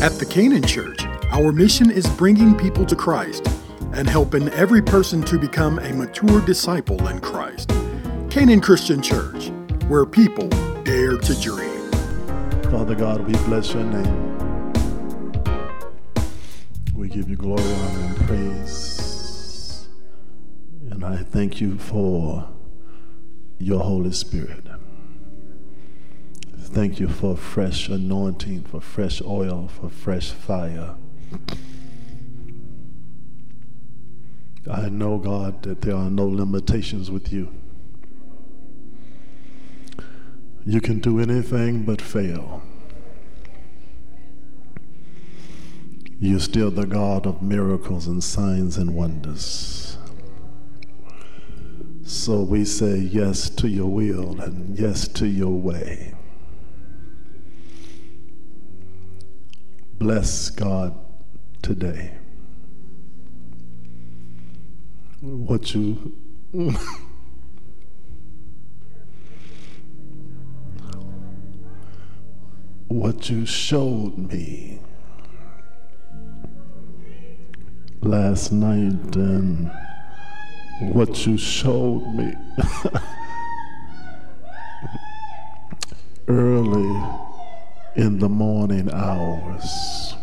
At the Canaan Church, our mission is bringing people to Christ and helping every person to become a mature disciple in Christ. Canaan Christian Church, where people dare to dream. Father God, we bless your name. We give you glory, honor, and praise. And I thank you for your Holy Spirit. Thank you for fresh anointing, for fresh oil, for fresh fire. I know, God, that there are no limitations with you. You can do anything but fail. You're still the God of miracles and signs and wonders. So we say yes to your will and yes to your way. Bless God today. What you what you showed me last night and what you showed me early in the morning hours.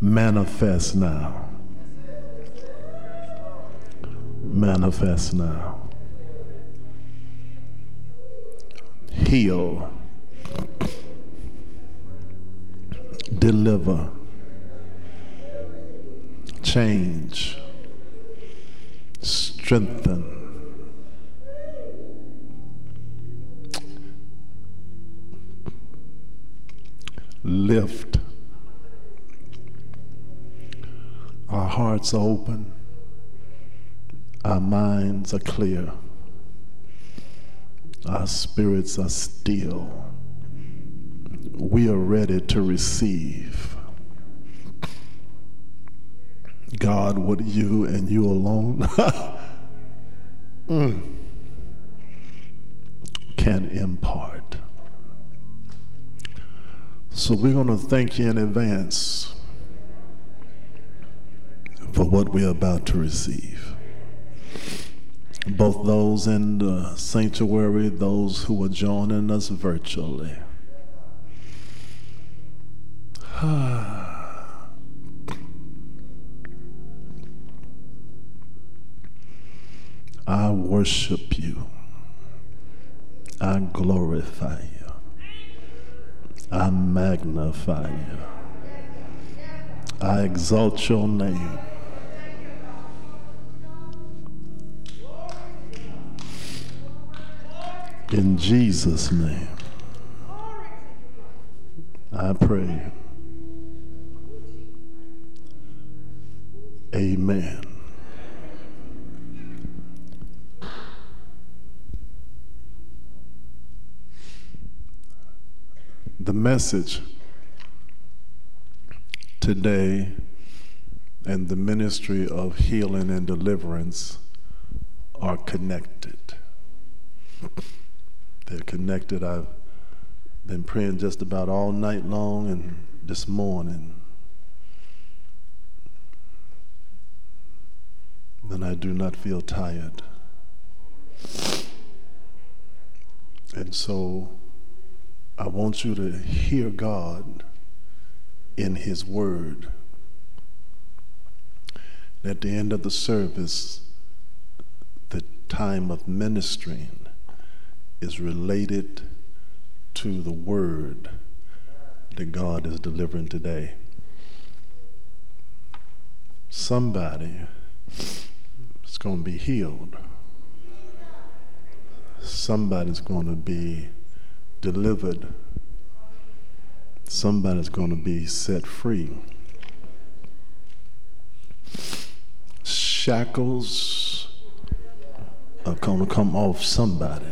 Manifest now. Manifest now. Heal, deliver, change, strengthen. Lift. Our hearts are open. Our minds are clear. Our spirits are still. We are ready to receive. God, what you and you alone mm, can impart. So we're going to thank you in advance for what we're about to receive both those in the sanctuary, those who are joining us virtually. I worship you. I glorify you. I magnify you. I exalt your name. In Jesus' name, I pray. Amen. The message today and the ministry of healing and deliverance are connected. They're connected. I've been praying just about all night long and this morning. And I do not feel tired. And so I want you to hear God in His Word. At the end of the service, the time of ministering, is related to the word that God is delivering today. Somebody is going to be healed. Somebody's going to be delivered. Somebody's going to be set free. Shackles are going to come off somebody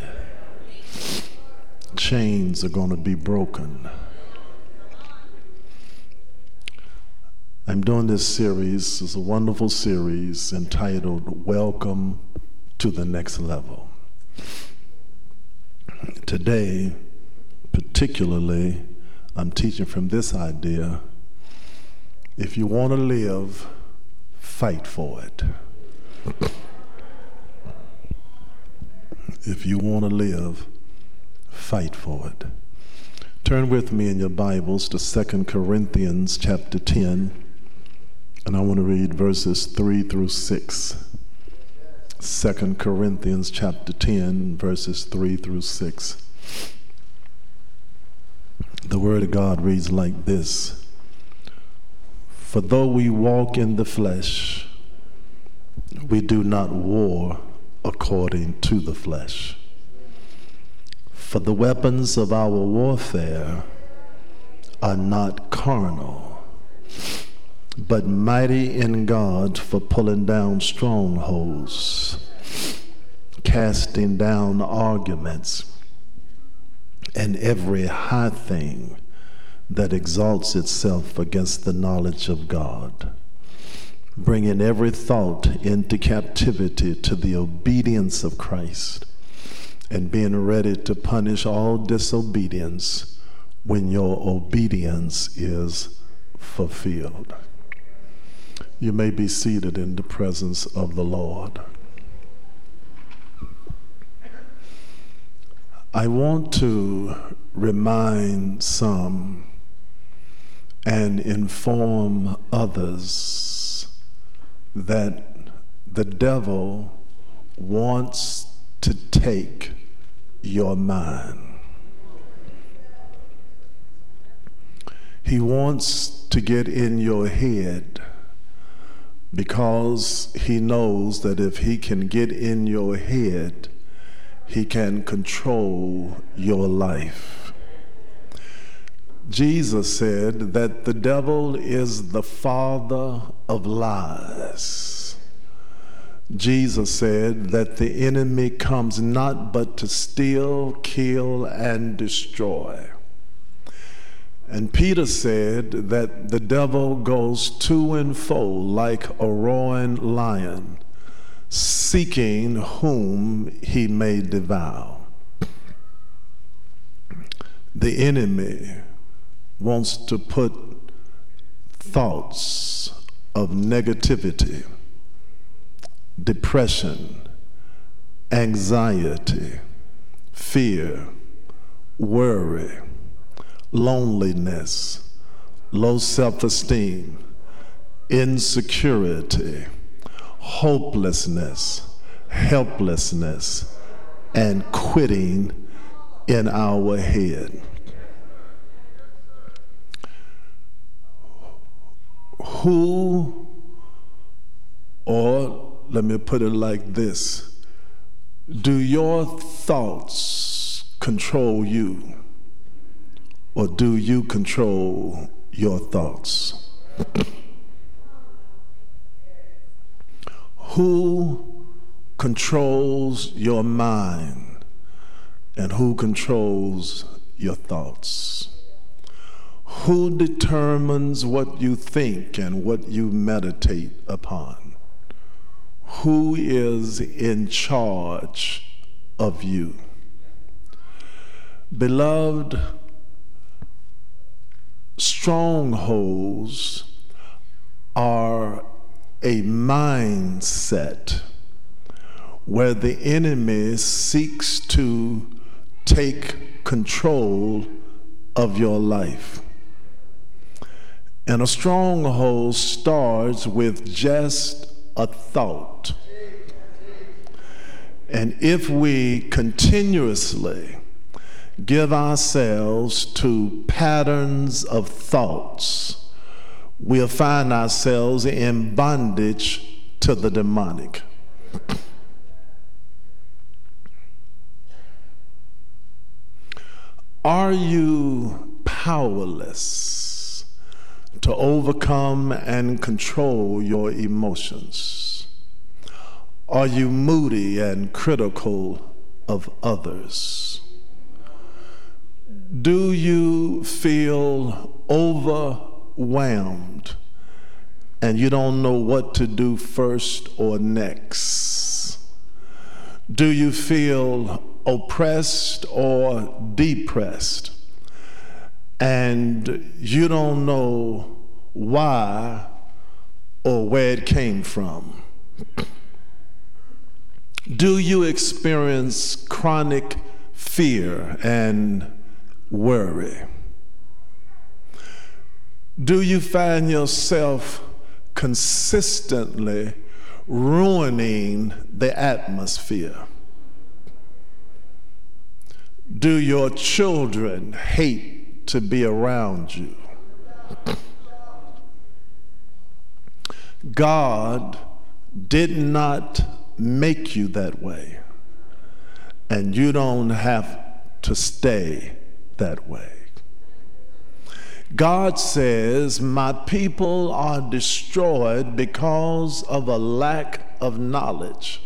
chains are going to be broken. I'm doing this series, it's a wonderful series entitled Welcome to the Next Level. Today, particularly, I'm teaching from this idea. If you want to live, fight for it. if you want to live, fight for it. Turn with me in your Bibles to 2 Corinthians chapter 10, and I want to read verses 3 through 6. 2 Corinthians chapter 10, verses 3 through 6. The Word of God reads like this For though we walk in the flesh, we do not war according to the flesh. For the weapons of our warfare are not carnal, but mighty in God for pulling down strongholds, casting down arguments, and every high thing that exalts itself against the knowledge of God bringing every thought into captivity to the obedience of Christ and being ready to punish all disobedience when your obedience is fulfilled. You may be seated in the presence of the Lord. I want to remind some and inform others that the devil wants to take your mind. He wants to get in your head because he knows that if he can get in your head, he can control your life. Jesus said that the devil is the father of lies. Jesus said that the enemy comes not but to steal, kill, and destroy. And Peter said that the devil goes to and fro like a roaring lion, seeking whom he may devour. The enemy wants to put thoughts of negativity depression, anxiety, fear, worry, loneliness, low self esteem, insecurity, hopelessness, helplessness, and quitting in our head. Who or let me put it like this Do your thoughts control you, or do you control your thoughts? Who controls your mind and who controls your thoughts? Who determines what you think and what you meditate upon? who is in charge of you. Beloved, strongholds are a mindset where the enemy seeks to take control of your life. And a stronghold starts with just a thought. And if we continuously give ourselves to patterns of thoughts, we'll find ourselves in bondage to the demonic. Are you powerless? to overcome and control your emotions? Are you moody and critical of others? Do you feel overwhelmed and you don't know what to do first or next? Do you feel oppressed or depressed? and you don't know why or where it came from? Do you experience chronic fear and worry? Do you find yourself consistently ruining the atmosphere? Do your children hate to be around you? God did not make you that way, and you don't have to stay that way. God says, My people are destroyed because of a lack of knowledge.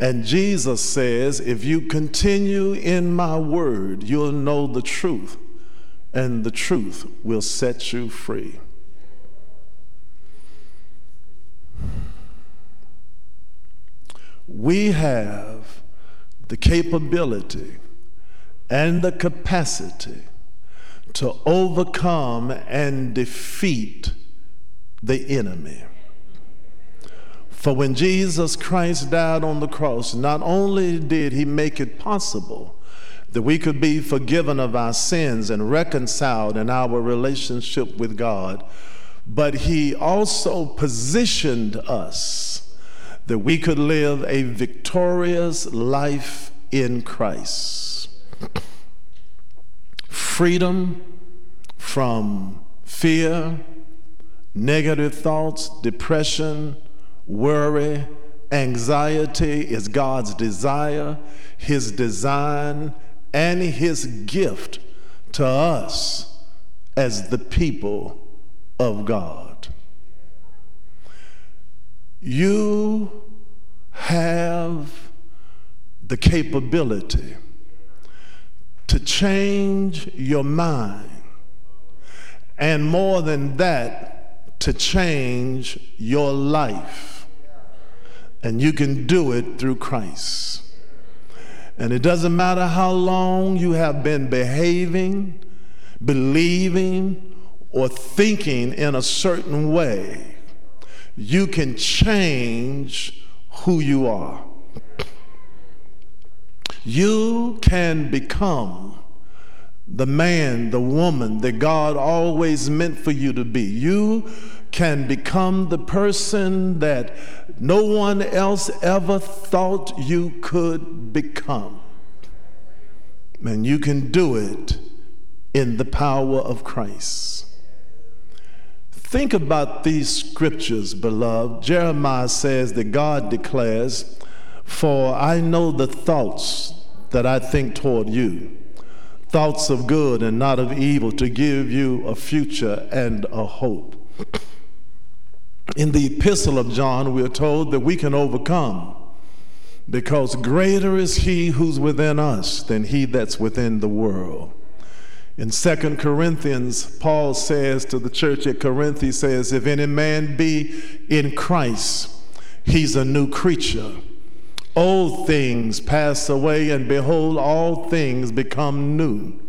And Jesus says, If you continue in my word, you'll know the truth, and the truth will set you free. We have the capability and the capacity to overcome and defeat the enemy. For when Jesus Christ died on the cross, not only did he make it possible that we could be forgiven of our sins and reconciled in our relationship with God, but he also positioned us that we could live a victorious life in Christ freedom from fear, negative thoughts, depression, worry, anxiety is God's desire, His design, and His gift to us as the people of God. You have the capability to change your mind. And more than that, to change your life. And you can do it through Christ. And it doesn't matter how long you have been behaving, believing, or thinking in a certain way, you can change who you are. You can become the man, the woman that God always meant for you to be. You can become the person that no one else ever thought you could become. And you can do it in the power of Christ. Think about these scriptures, beloved. Jeremiah says that God declares, For I know the thoughts that I think toward you thoughts of good and not of evil to give you a future and a hope. In the epistle of John, we are told that we can overcome because greater is he who's within us than he that's within the world. In Second Corinthians, Paul says to the church at Corinth, he says, If any man be in Christ, he's a new creature. Old things pass away, and behold, all things become new.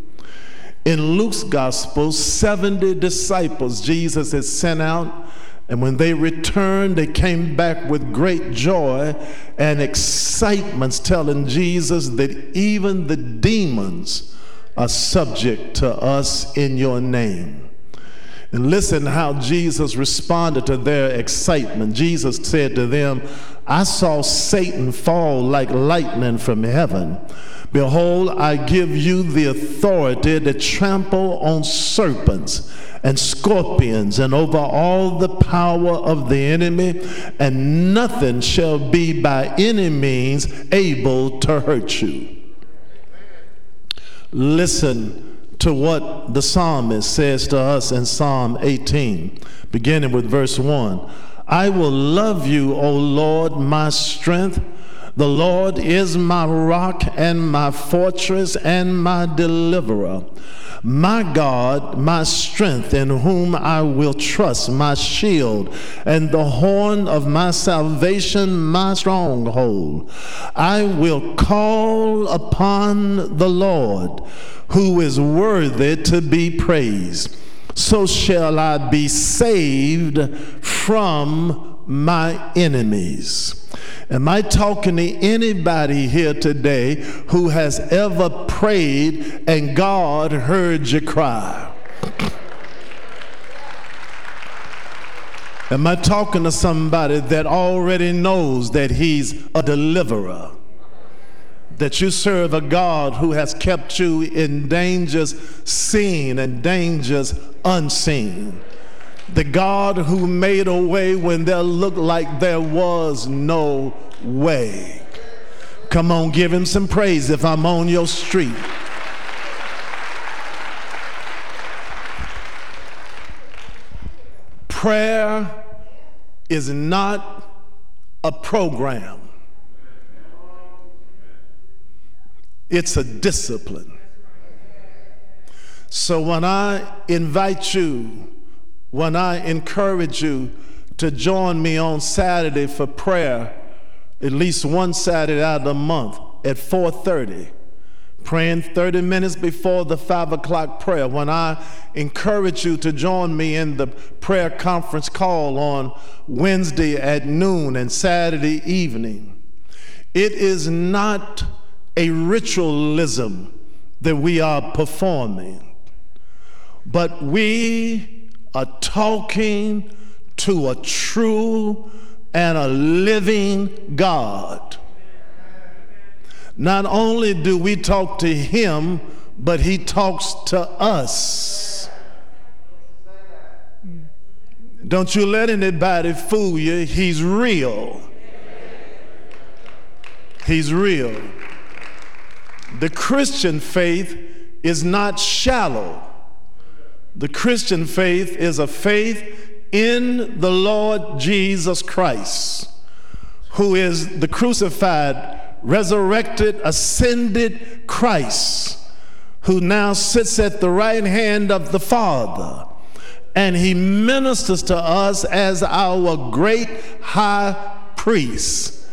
In Luke's gospel, 70 disciples Jesus had sent out, and when they returned, they came back with great joy and excitement, telling Jesus that even the demons are subject to us in your name. And listen how Jesus responded to their excitement. Jesus said to them, I saw Satan fall like lightning from heaven. Behold, I give you the authority to trample on serpents and scorpions and over all the power of the enemy, and nothing shall be by any means able to hurt you. Listen to what the psalmist says to us in Psalm 18, beginning with verse 1. I will love you, O Lord, my strength. The Lord is my rock and my fortress and my deliverer. My God, my strength, in whom I will trust, my shield, and the horn of my salvation, my stronghold. I will call upon the Lord, who is worthy to be praised. So shall I be saved from my enemies. Am I talking to anybody here today who has ever prayed and God heard your cry? Am I talking to somebody that already knows that He's a deliverer? That you serve a God who has kept you in dangers seen and dangers unseen the God who made a way when there looked like there was no way. Come on, give him some praise if I'm on your street. Prayer is not a program, it's a discipline. So when I invite you when I encourage you to join me on Saturday for prayer, at least one Saturday out of the month at 4:30, praying 30 minutes before the five o'clock prayer. When I encourage you to join me in the prayer conference call on Wednesday at noon and Saturday evening, it is not a ritualism that we are performing, but we are talking to a true and a living God. Not only do we talk to Him, but He talks to us. Don't you let anybody fool you. He's real. He's real. The Christian faith is not shallow. The Christian faith is a faith in the Lord Jesus Christ, who is the crucified, resurrected, ascended Christ, who now sits at the right hand of the Father. And he ministers to us as our great high priest.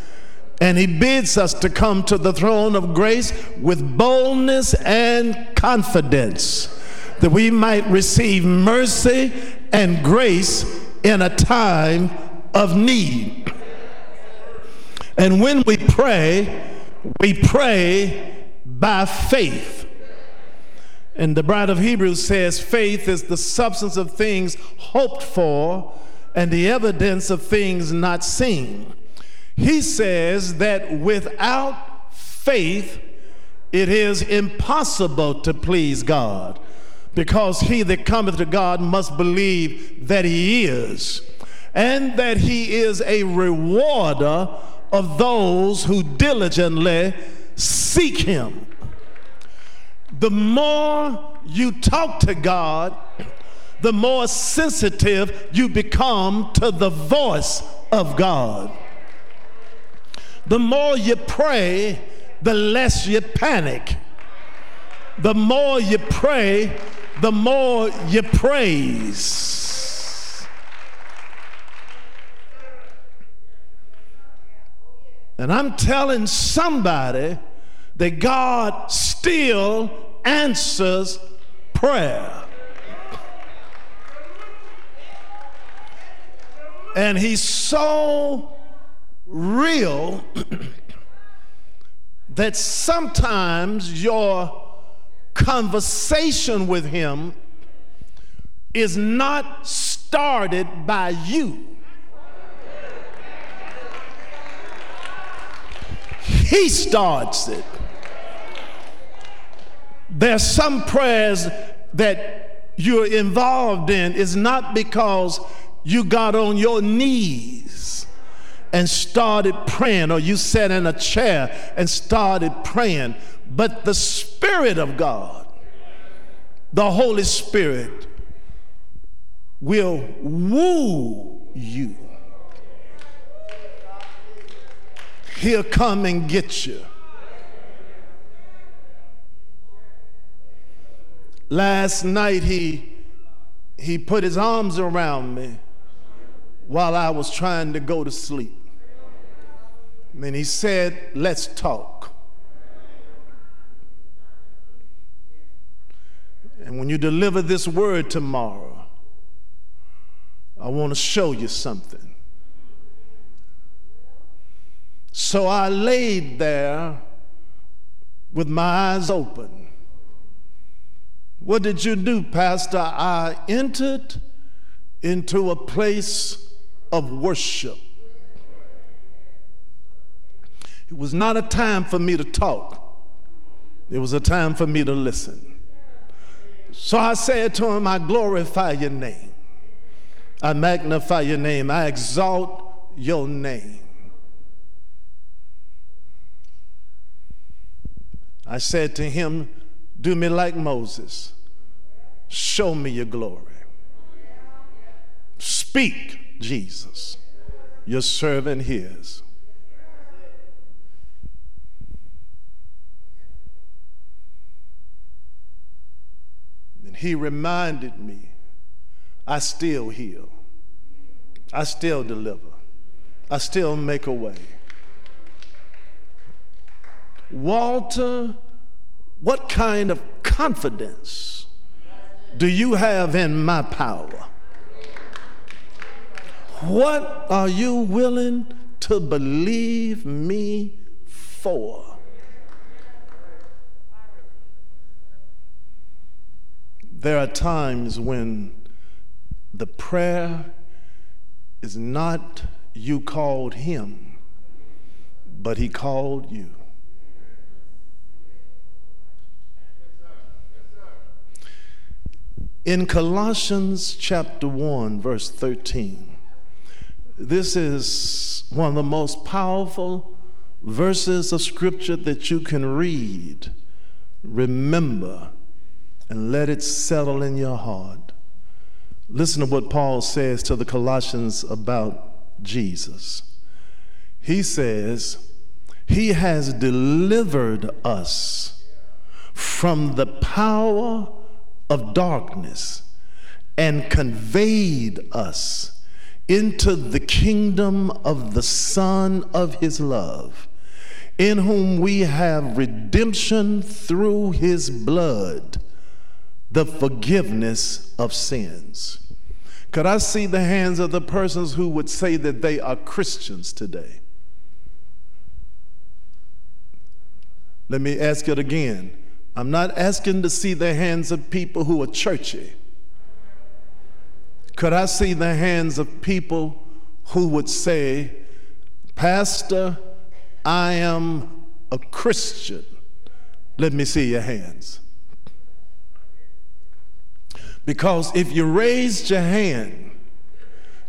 And he bids us to come to the throne of grace with boldness and confidence that we might receive mercy and grace in a time of need. And when we pray, we pray by faith. And the bride of Hebrews says, faith is the substance of things hoped for and the evidence of things not seen. He says that without faith, it is impossible to please God because he that cometh to God must believe that he is, and that he is a rewarder of those who diligently seek him. The more you talk to God, the more sensitive you become to the voice of God. The more you pray, the less you panic. The more you pray, the more you praise. And I'm telling somebody that God still answers prayer. And He's so real that sometimes your conversation with him is not started by you. He starts it. There's some prayers that you're involved in is not because you got on your knees and started praying, or you sat in a chair and started praying but the Spirit of God, the Holy Spirit, will woo you. he'll come and get you. Last night he he put his arms around me while I was trying to go to sleep. And he said, Let's talk. And when you deliver this word tomorrow, I want to show you something. So I laid there with my eyes open. What did you do, Pastor? I entered into a place of worship. It was not a time for me to talk, it was a time for me to listen. So I said to him, I glorify your name. I magnify your name. I exalt your name. I said to him, Do me like Moses. Show me your glory. Speak, Jesus. Your servant hears. He reminded me I still heal, I still deliver, I still make a way. Walter, what kind of confidence do you have in my power? What are you willing to believe me for? There are times when the prayer is not you called him, but he called you. In Colossians chapter 1, verse 13, this is one of the most powerful verses of scripture that you can read, remember, and let it settle in your heart. Listen to what Paul says to the Colossians about Jesus. He says, He has delivered us from the power of darkness and conveyed us into the kingdom of the Son of His love, in whom we have redemption through His blood the forgiveness of sins. Could I see the hands of the persons who would say that they are Christians today? Let me ask it again. I'm not asking to see the hands of people who are churchy. Could I see the hands of people who would say, Pastor, I am a Christian? Let me see your hands. Because if you raised your hand,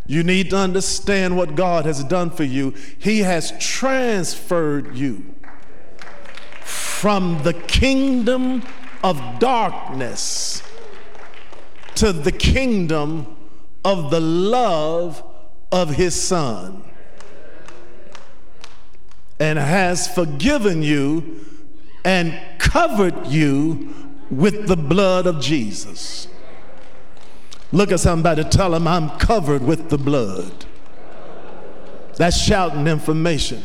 you need to understand what God has done for you. He has transferred you from the kingdom of darkness to the kingdom of the love of his son and has forgiven you and covered you with the blood of Jesus. Look at somebody, tell them I'm covered with the blood. That's shouting information.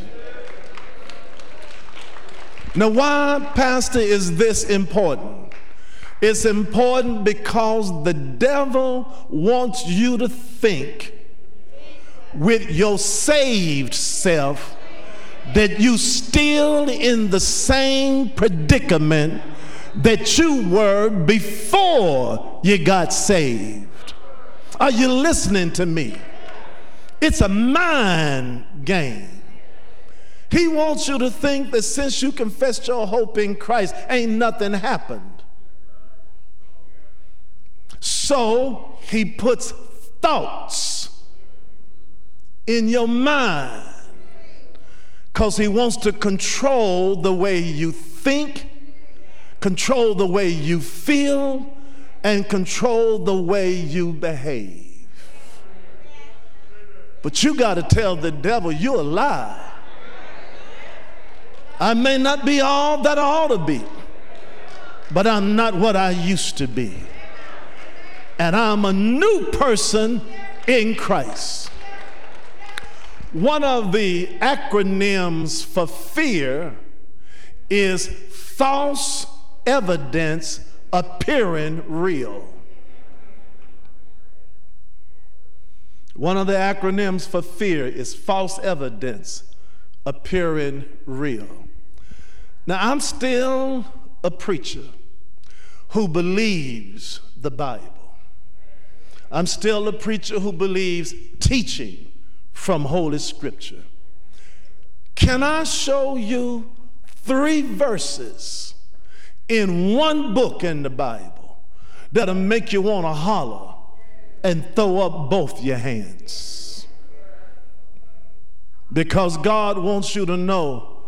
Now, why, Pastor, is this important? It's important because the devil wants you to think with your saved self that you're still in the same predicament that you were before you got saved. Are you listening to me? It's a mind game. He wants you to think that since you confessed your hope in Christ, ain't nothing happened. So he puts thoughts in your mind because he wants to control the way you think, control the way you feel, and control the way you behave. But you got to tell the devil you're a lie. I may not be all that I ought to be, but I'm not what I used to be. And I'm a new person in Christ. One of the acronyms for fear is false evidence appearing real. One of the acronyms for fear is false evidence appearing real. Now, I'm still a preacher who believes the Bible. I'm still a preacher who believes teaching from Holy Scripture. Can I show you three verses in one book in the Bible that'll make you want to holler and throw up both your hands? Because God wants you to know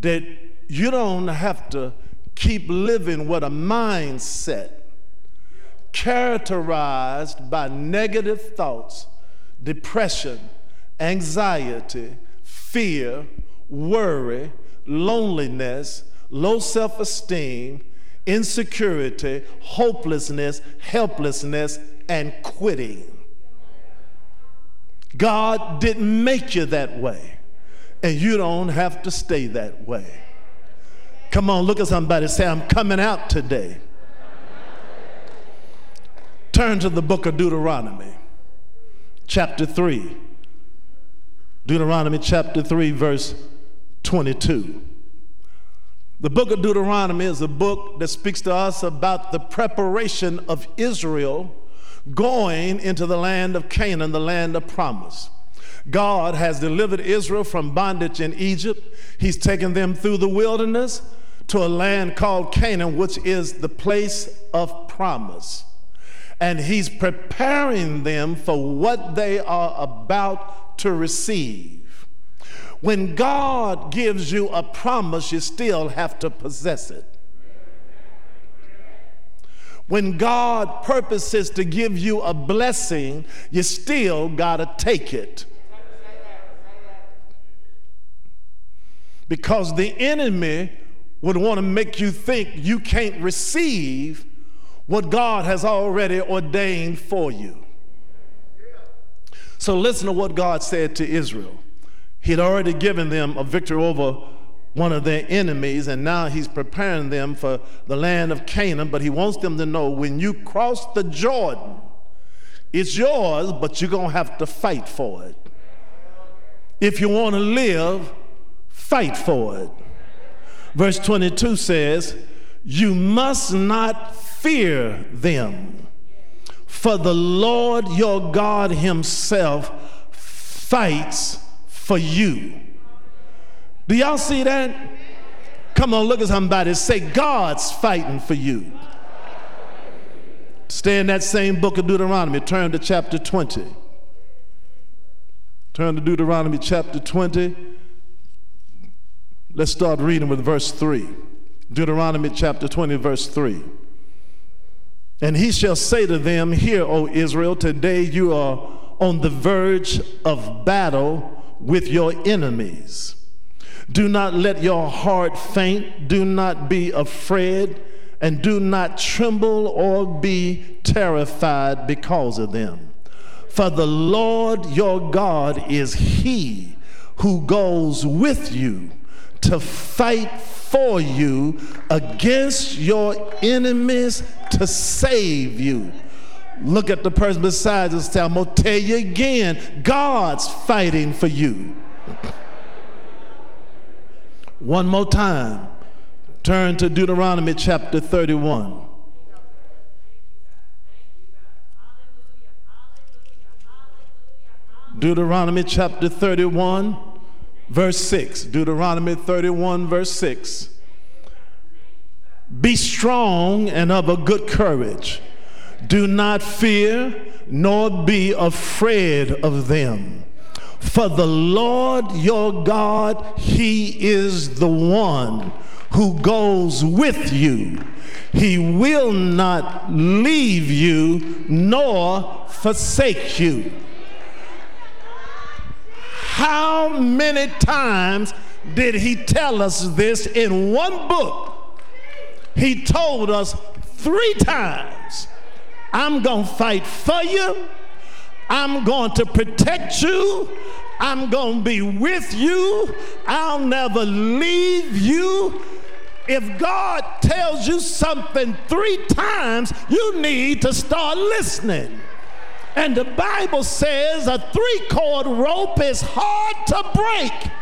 that you don't have to keep living with a mindset characterized by negative thoughts, depression, anxiety, fear, worry, loneliness, low self esteem, insecurity, hopelessness, helplessness, and quitting. God didn't make you that way, and you don't have to stay that way. Come on, look at somebody say, I'm coming out today. Turn to the book of Deuteronomy, chapter 3. Deuteronomy chapter 3, verse 22. The book of Deuteronomy is a book that speaks to us about the preparation of Israel going into the land of Canaan, the land of promise. God has delivered Israel from bondage in Egypt. He's taken them through the wilderness to a land called Canaan, which is the place of promise and he's preparing them for what they are about to receive. When God gives you a promise, you still have to possess it. When God purposes to give you a blessing, you still got to take it. Because the enemy would want to make you think you can't receive what God has already ordained for you. So listen to what God said to Israel. He'd already given them a victory over one of their enemies, and now he's preparing them for the land of Canaan. But he wants them to know when you cross the Jordan, it's yours, but you're going to have to fight for it. If you want to live, fight for it. Verse 22 says, You must not fear them. For the Lord your God Himself fights for you. Do y'all see that? Come on, look at somebody. Say, God's fighting for you. Stay in that same book of Deuteronomy. Turn to chapter 20. Turn to Deuteronomy chapter 20. Let's start reading with verse 3. Deuteronomy chapter 20, verse 3. And he shall say to them, Hear, O Israel, today you are on the verge of battle with your enemies. Do not let your heart faint, do not be afraid, and do not tremble or be terrified because of them. For the Lord your God is he who goes with you to fight for you against your enemies to save you. Look at the person beside you and say, I'm going to tell you again, God's fighting for you. One more time. Turn to Deuteronomy chapter 31. Deuteronomy chapter 31 verse 6. Deuteronomy 31, verse 6. Be strong and of a good courage. Do not fear, nor be afraid of them. For the Lord your God, He is the one who goes with you. He will not leave you nor forsake you. How many times did he tell us this in one book. He told us three times I'm going to fight for you, I'm going to protect you, I'm going to be with you, I'll never leave you. If God tells you something three times, you need to start listening. And the Bible says a three cord rope is hard to break.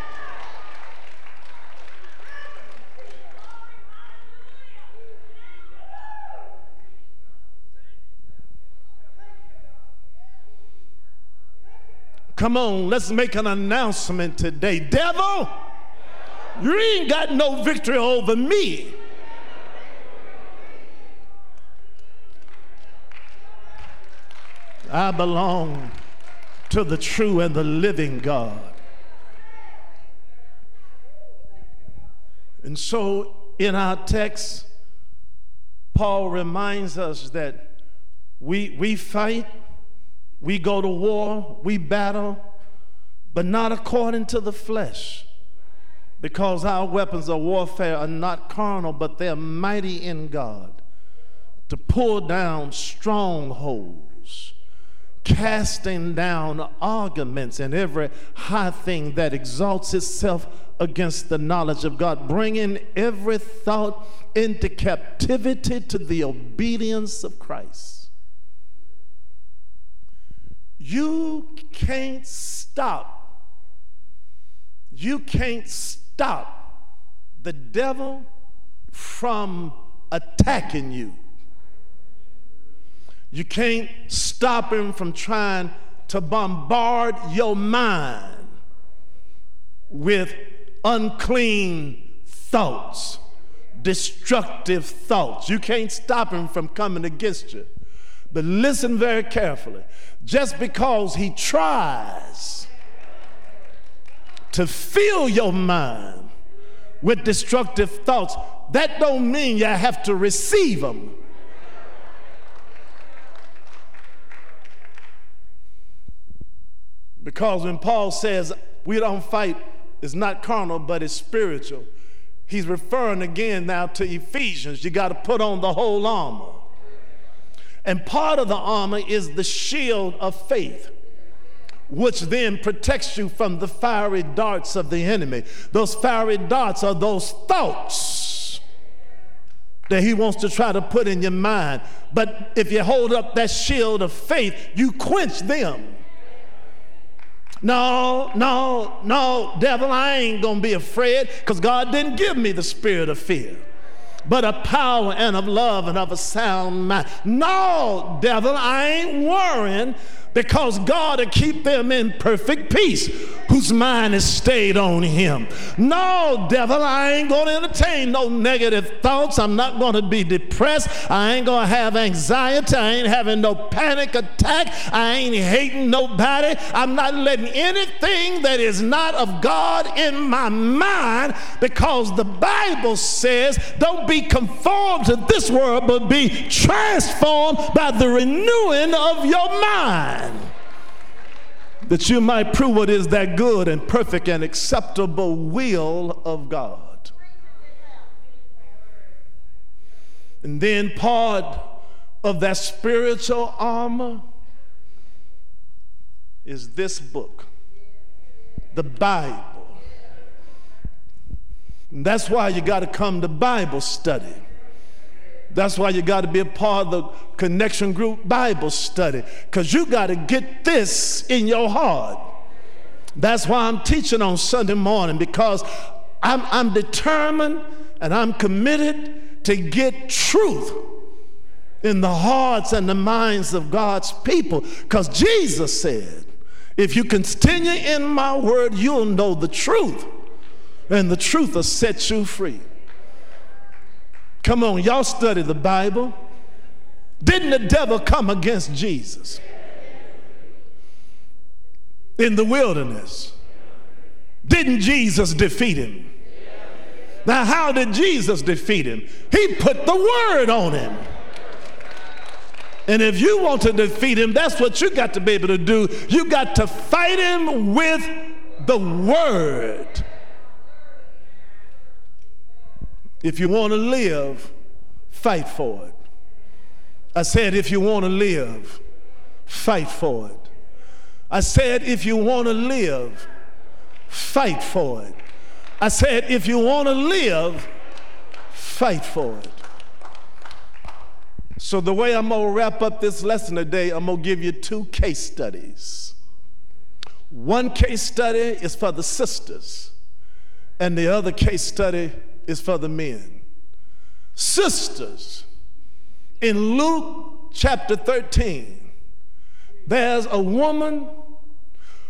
Come on, let's make an announcement today. Devil, you ain't got no victory over me. I belong to the true and the living God. And so in our text, Paul reminds us that we, we fight, we go to war, we battle, but not according to the flesh. Because our weapons of warfare are not carnal, but they're mighty in God to pull down strongholds casting down arguments and every high thing that exalts itself against the knowledge of God, bringing every thought into captivity to the obedience of Christ. You can't stop, you can't stop the devil from attacking you. You can't stop him from trying to bombard your mind with unclean thoughts, destructive thoughts. You can't stop him from coming against you. But listen very carefully. Just because he tries to fill your mind with destructive thoughts, that don't mean you have to receive them. Because when Paul says we don't fight, it's not carnal, but it's spiritual. He's referring again now to Ephesians. You got to put on the whole armor. And part of the armor is the shield of faith, which then protects you from the fiery darts of the enemy. Those fiery darts are those thoughts that he wants to try to put in your mind. But if you hold up that shield of faith, you quench them. No, no, no, devil, I ain't gonna be afraid because God didn't give me the spirit of fear, but a power and of love and of a sound mind. No, devil, I ain't worrying because God will keep them in perfect peace whose mind is stayed on him. No, devil, I ain't going to entertain no negative thoughts. I'm not going to be depressed. I ain't going to have anxiety. I ain't having no panic attack. I ain't hating nobody. I'm not letting anything that is not of God in my mind because the Bible says don't be conformed to this world, but be transformed by the renewing of your mind that you might prove what is that good and perfect and acceptable will of God. And then part of that spiritual armor is this book, the Bible. And that's why you got to come to Bible study. That's why you got to be a part of the connection group Bible study because you got to get this in your heart. That's why I'm teaching on Sunday morning because I'm, I'm determined and I'm committed to get truth in the hearts and the minds of God's people because Jesus said, if you continue in my word, you'll know the truth, and the truth will set you free. Come on, y'all study the Bible. Didn't the devil come against Jesus in the wilderness? Didn't Jesus defeat him? Now, how did Jesus defeat him? He put the word on him. And if you want to defeat him, that's what you got to be able to do. You got to fight him with the word. If you want to live, fight for it. I said, if you want to live, fight for it. I said, if you want to live, fight for it. I said, if you want to live, fight for it. So, the way I'm going to wrap up this lesson today, I'm going to give you two case studies. One case study is for the sisters, and the other case study is for the men. Sisters, in Luke chapter 13, there's a woman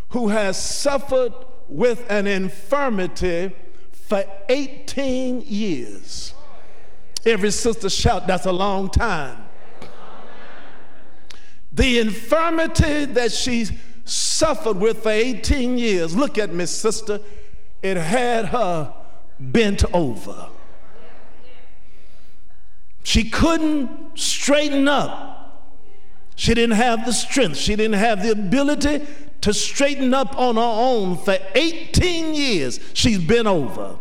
who has suffered with an infirmity for 18 years. Every sister shout, that's a long time. The infirmity that she suffered with for 18 years, look at me, sister, it had her bent over. She couldn't straighten up. She didn't have the strength. She didn't have the ability to straighten up on her own for 18 years. She's been over.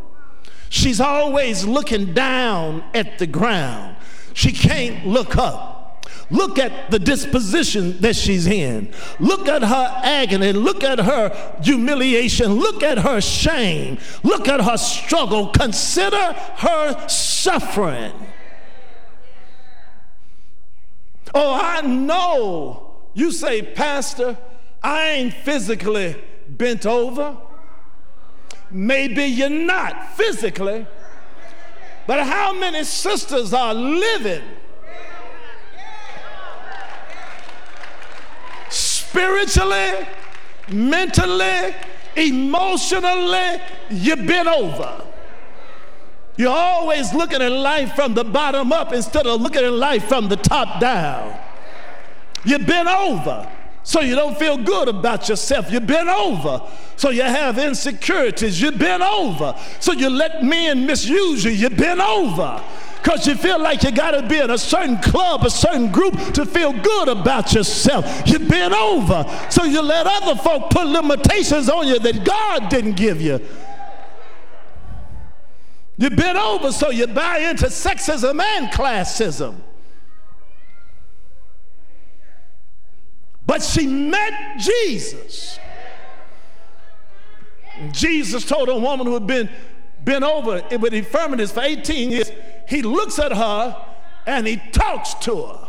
She's always looking down at the ground. She can't look up. Look at the disposition that she's in. Look at her agony. Look at her humiliation. Look at her shame. Look at her struggle. Consider her suffering. Oh, I know. You say, Pastor, I ain't physically bent over. Maybe you're not physically, but how many sisters are living spiritually, mentally, emotionally? You've been over. You're always looking at life from the bottom up instead of looking at life from the top down. You've been over, so you don't feel good about yourself. You've been over, so you have insecurities. You've been over, so you let men misuse you. You've been over because you feel like you got to be in a certain club, a certain group to feel good about yourself. You've been over, so you let other folk put limitations on you that God didn't give you. You've been over, so you buy into sexism and classism. But she met Jesus. Jesus told a woman who had been been over with infirmities for 18 years, he looks at her and he talks to her.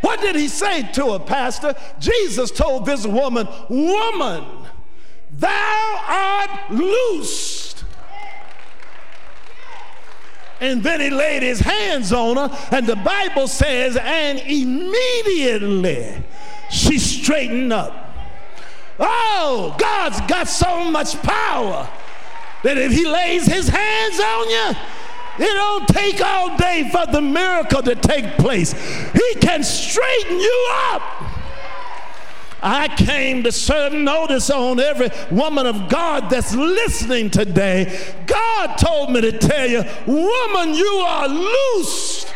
What did he say to her, Pastor? Jesus told this woman, Woman, thou art loose and then he laid his hands on her, and the Bible says, and immediately she straightened up. Oh, God's got so much power that if he lays his hands on you, it don't take all day for the miracle to take place. He can straighten you up. I came to serve notice on every woman of God that's listening today. God told me to tell you, woman, you are loosed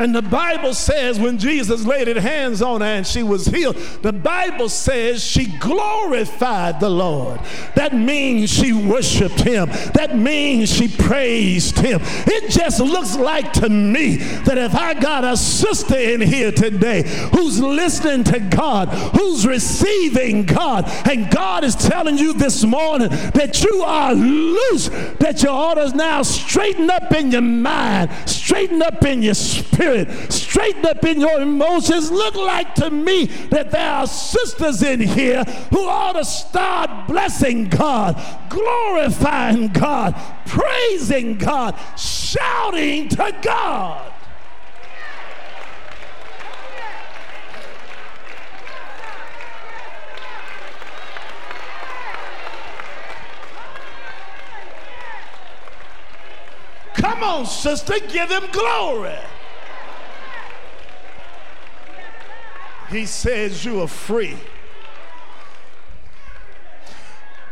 And the Bible says when Jesus laid his hands on her and she was healed, the Bible says she glorified the Lord. That means she worshiped him. That means she praised him. It just looks like to me that if I got a sister in here today who's listening to God, who's receiving God, and God is telling you this morning that you are loose, that your to now straighten up in your mind, straighten up in your spirit spirit, straighten up in your emotions. Look like to me that there are sisters in here who ought to start blessing God, glorifying God, praising God, shouting to God. Come on, sister, give him glory. He says you are free.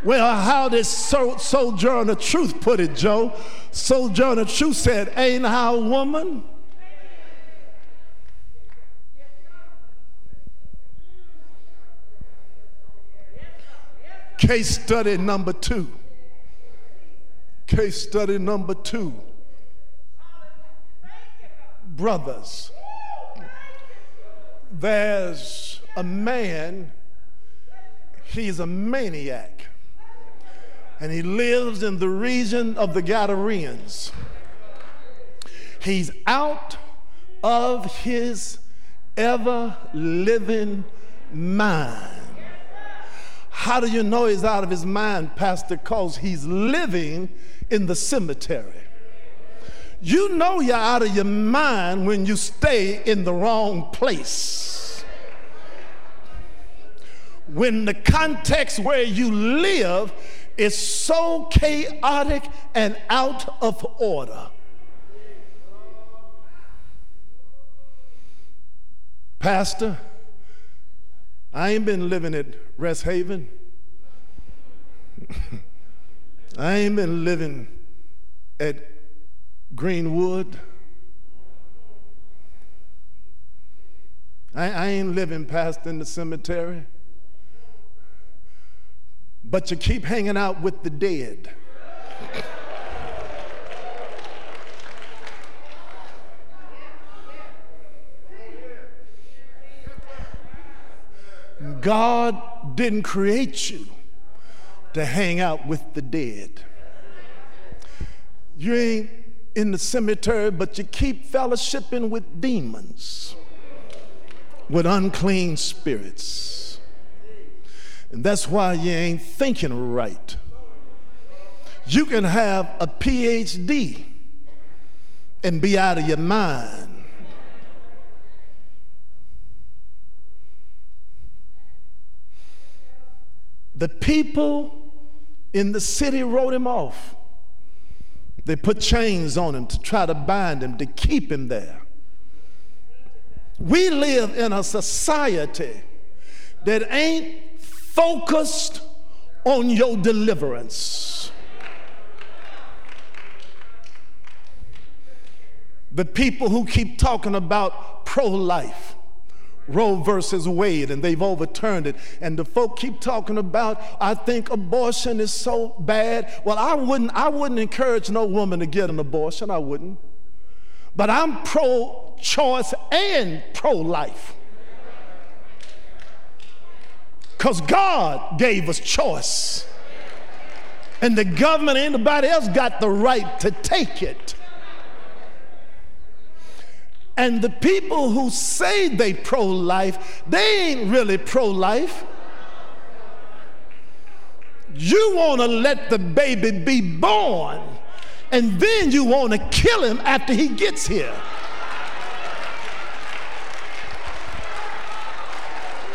Well, how did so- Sojourner Truth put it, Joe? Sojourner Truth said, Ain't how woman? Case study number two. Case study number two. Brothers, there's a man, he's a maniac, and he lives in the region of the Gadareans. He's out of his ever living mind. How do you know he's out of his mind, Pastor? Because he's living in the cemetery. You know you're out of your mind when you stay in the wrong place. When the context where you live is so chaotic and out of order. Pastor, I ain't been living at Rest Haven. I ain't been living at Greenwood. I, I ain't living past in the cemetery. But you keep hanging out with the dead. God didn't create you to hang out with the dead. You ain't in the cemetery, but you keep fellowshipping with demons, with unclean spirits. And that's why you ain't thinking right. You can have a PhD and be out of your mind. The people in the city wrote him off. They put chains on him to try to bind him, to keep him there. We live in a society that ain't focused on your deliverance. The people who keep talking about pro life, Roe versus Wade, and they've overturned it. And the folk keep talking about, I think abortion is so bad. Well, I wouldn't, I wouldn't encourage no woman to get an abortion. I wouldn't. But I'm pro choice and pro life. Because God gave us choice. And the government, anybody else, got the right to take it. And the people who say they pro life, they ain't really pro life. You want to let the baby be born, and then you want to kill him after he gets here.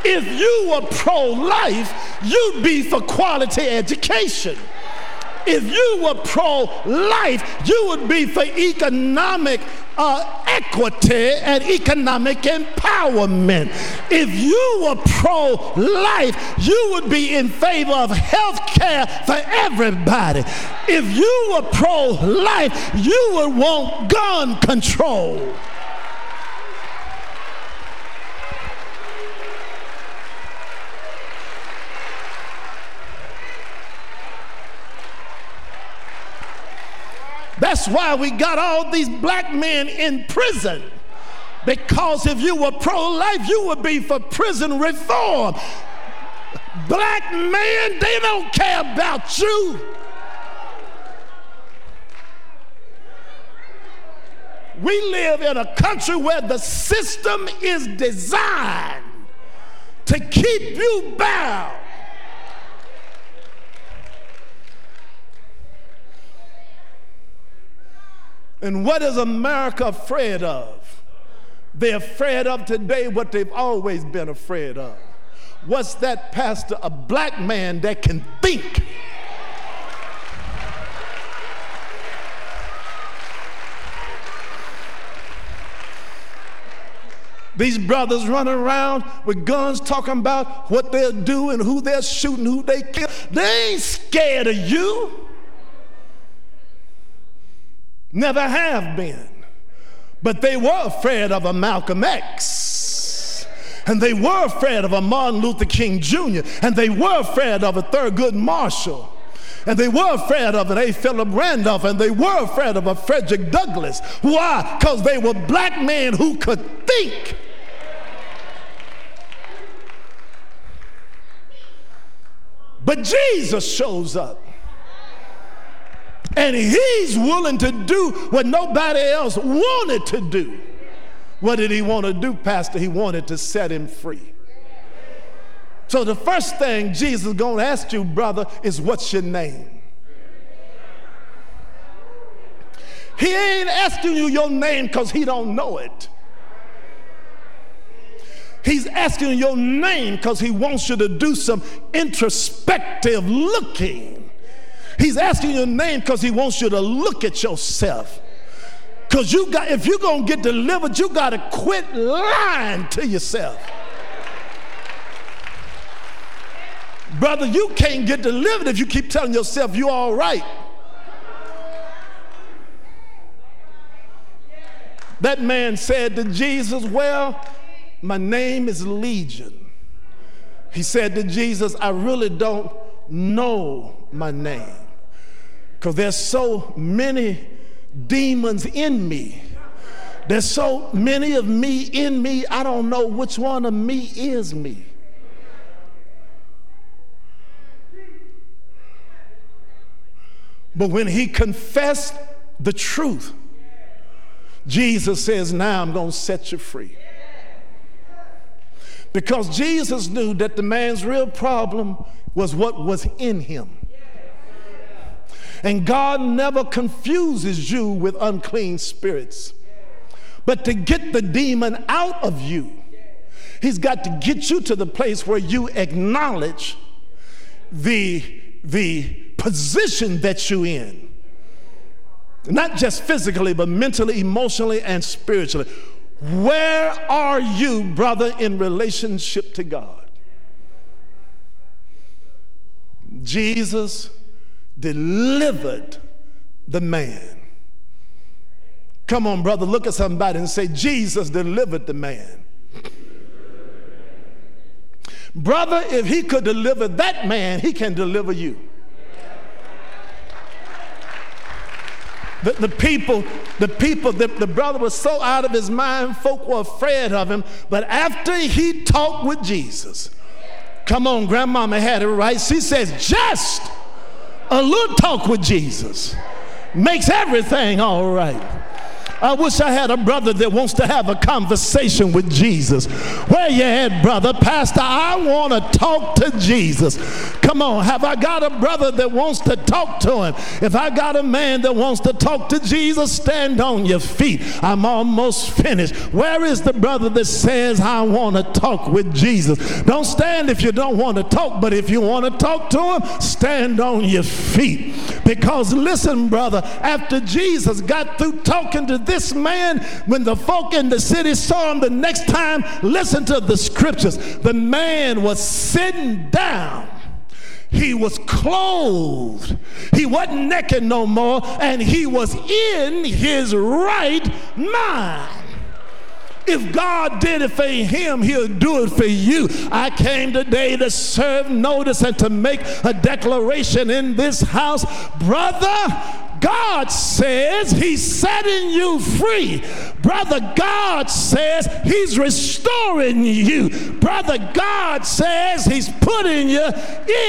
If you were pro life, you'd be for quality education. If you were pro life, you would be for economic uh, equity and economic empowerment. If you were pro life, you would be in favor of health care for everybody. If you were pro life, you would want gun control. That's why we got all these black men in prison. Because if you were pro life, you would be for prison reform. Black men, they don't care about you. We live in a country where the system is designed to keep you bound. And what is America afraid of? They're afraid of today what they've always been afraid of. What's that, Pastor? A black man that can think. These brothers running around with guns talking about what they'll do and who they're shooting, who they kill. They ain't scared of you. Never have been. But they were afraid of a Malcolm X. And they were afraid of a Martin Luther King Jr., and they were afraid of a Thurgood Marshall. And they were afraid of an A. Philip Randolph, and they were afraid of a Frederick Douglass. Why? Because they were black men who could think. But Jesus shows up. And he's willing to do what nobody else wanted to do. What did he want to do, Pastor? He wanted to set him free. So the first thing Jesus is going to ask you, brother, is what's your name? He ain't asking you your name because he don't know it. He's asking your name because he wants you to do some introspective looking. He's asking your name because he wants you to look at yourself. Because you got, if you're gonna get delivered, you gotta quit lying to yourself. Brother, you can't get delivered if you keep telling yourself you're all right. That man said to Jesus, Well, my name is Legion. He said to Jesus, I really don't know my name because there's so many demons in me. There's so many of me in me, I don't know which one of me is me. But when he confessed the truth, Jesus says, Now I'm going to set you free. Because Jesus knew that the man's real problem was what was in him. And God never confuses you with unclean spirits. But to get the demon out of you, He's got to get you to the place where you acknowledge the, the position that you're in. Not just physically, but mentally, emotionally, and spiritually. Where are you, brother, in relationship to God? Jesus delivered the man. Come on, brother, look at somebody and say, Jesus delivered the man. Brother, if he could deliver that man, he can deliver you. The, the people, the people, the, the brother was so out of his mind, folk were afraid of him. But after he talked with Jesus, come on, grandmama had it right. She says, just a little talk with Jesus makes everything all right. I wish I had a brother that wants to have a conversation with Jesus. Where you at, brother? Pastor, I want to talk to Jesus. Come on, have I got a brother that wants to talk to him? If I got a man that wants to talk to Jesus, stand on your feet. I'm almost finished. Where is the brother that says, I want to talk with Jesus? Don't stand if you don't want to talk, but if you want to talk to him, stand on your feet. Because listen, brother, after Jesus got through talking to this man, when the folk in the city saw him the next time, listen to the scriptures. The man was sitting down. He was clothed. He wasn't naked no more, and he was in his right mind. If God did it for him, he'll do it for you. I came today to serve notice and to make a declaration in this house. Brother, God says He's setting you free. Brother, God says He's restoring you. Brother, God says He's putting you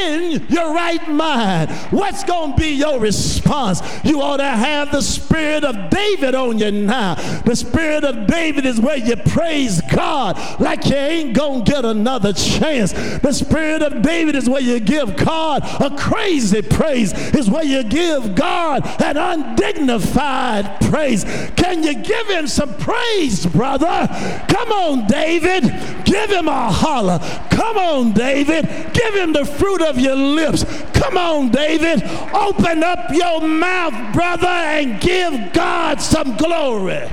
in your right mind. What's going to be your response? You ought to have the spirit of David on you now. The spirit of David is where you praise God like you ain't going to get another chance. The spirit of David is where you give God a crazy praise, is where you give God an undignified praise. Can you give him some praise, brother? Come on, David. Give him a holler. Come on, David. Give him the fruit of your lips. Come on, David. Open up your mouth, brother, and give God some glory.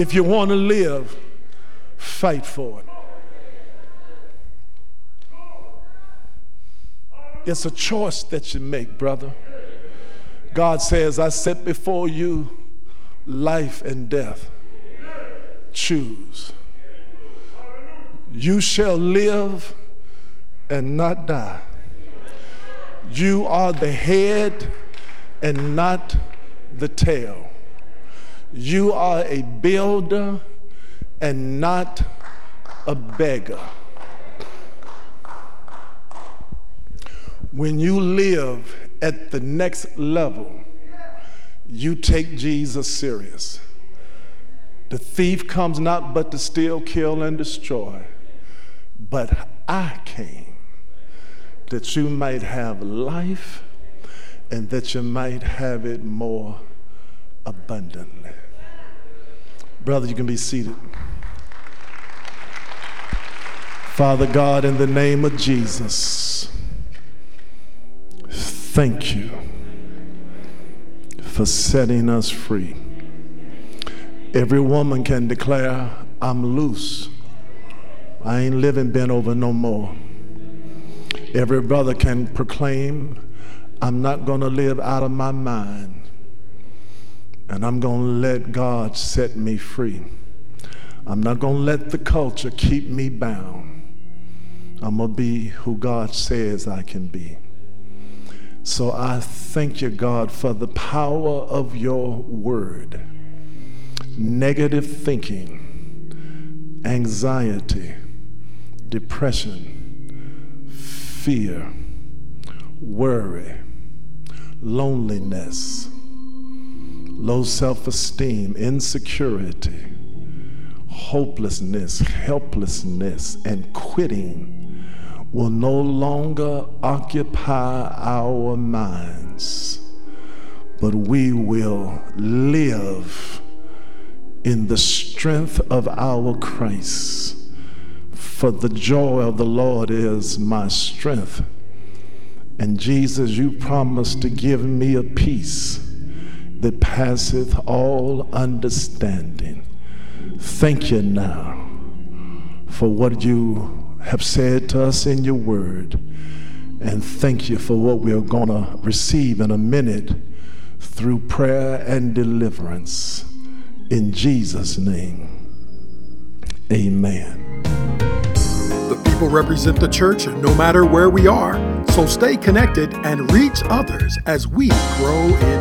If you want to live, fight for it. It's a choice that you make, brother. God says, I set before you life and death. Choose. You shall live and not die. You are the head and not the tail. You are a builder and not a beggar. When you live at the next level, you take Jesus serious. The thief comes not but to steal, kill, and destroy. But I came that you might have life and that you might have it more abundantly. Brother, you can be seated. Father God, in the name of Jesus, thank you for setting us free. Every woman can declare, I'm loose. I ain't living bent over no more. Every brother can proclaim, I'm not going to live out of my mind. And I'm going to let God set me free. I'm not going to let the culture keep me bound. I'm going to be who God says I can be. So I thank you, God, for the power of your word. Negative thinking, anxiety, depression, fear, worry, loneliness, low self esteem, insecurity, hopelessness, helplessness, and quitting will no longer occupy our minds, but we will live in the strength of our Christ. For the joy of the Lord is my strength. And Jesus, you promised to give me a peace that passeth all understanding. Thank you now for what you have said to us in your word. And thank you for what we are going to receive in a minute through prayer and deliverance. In Jesus' name, amen. The people represent the church no matter where we are. So stay connected and reach others as we grow in.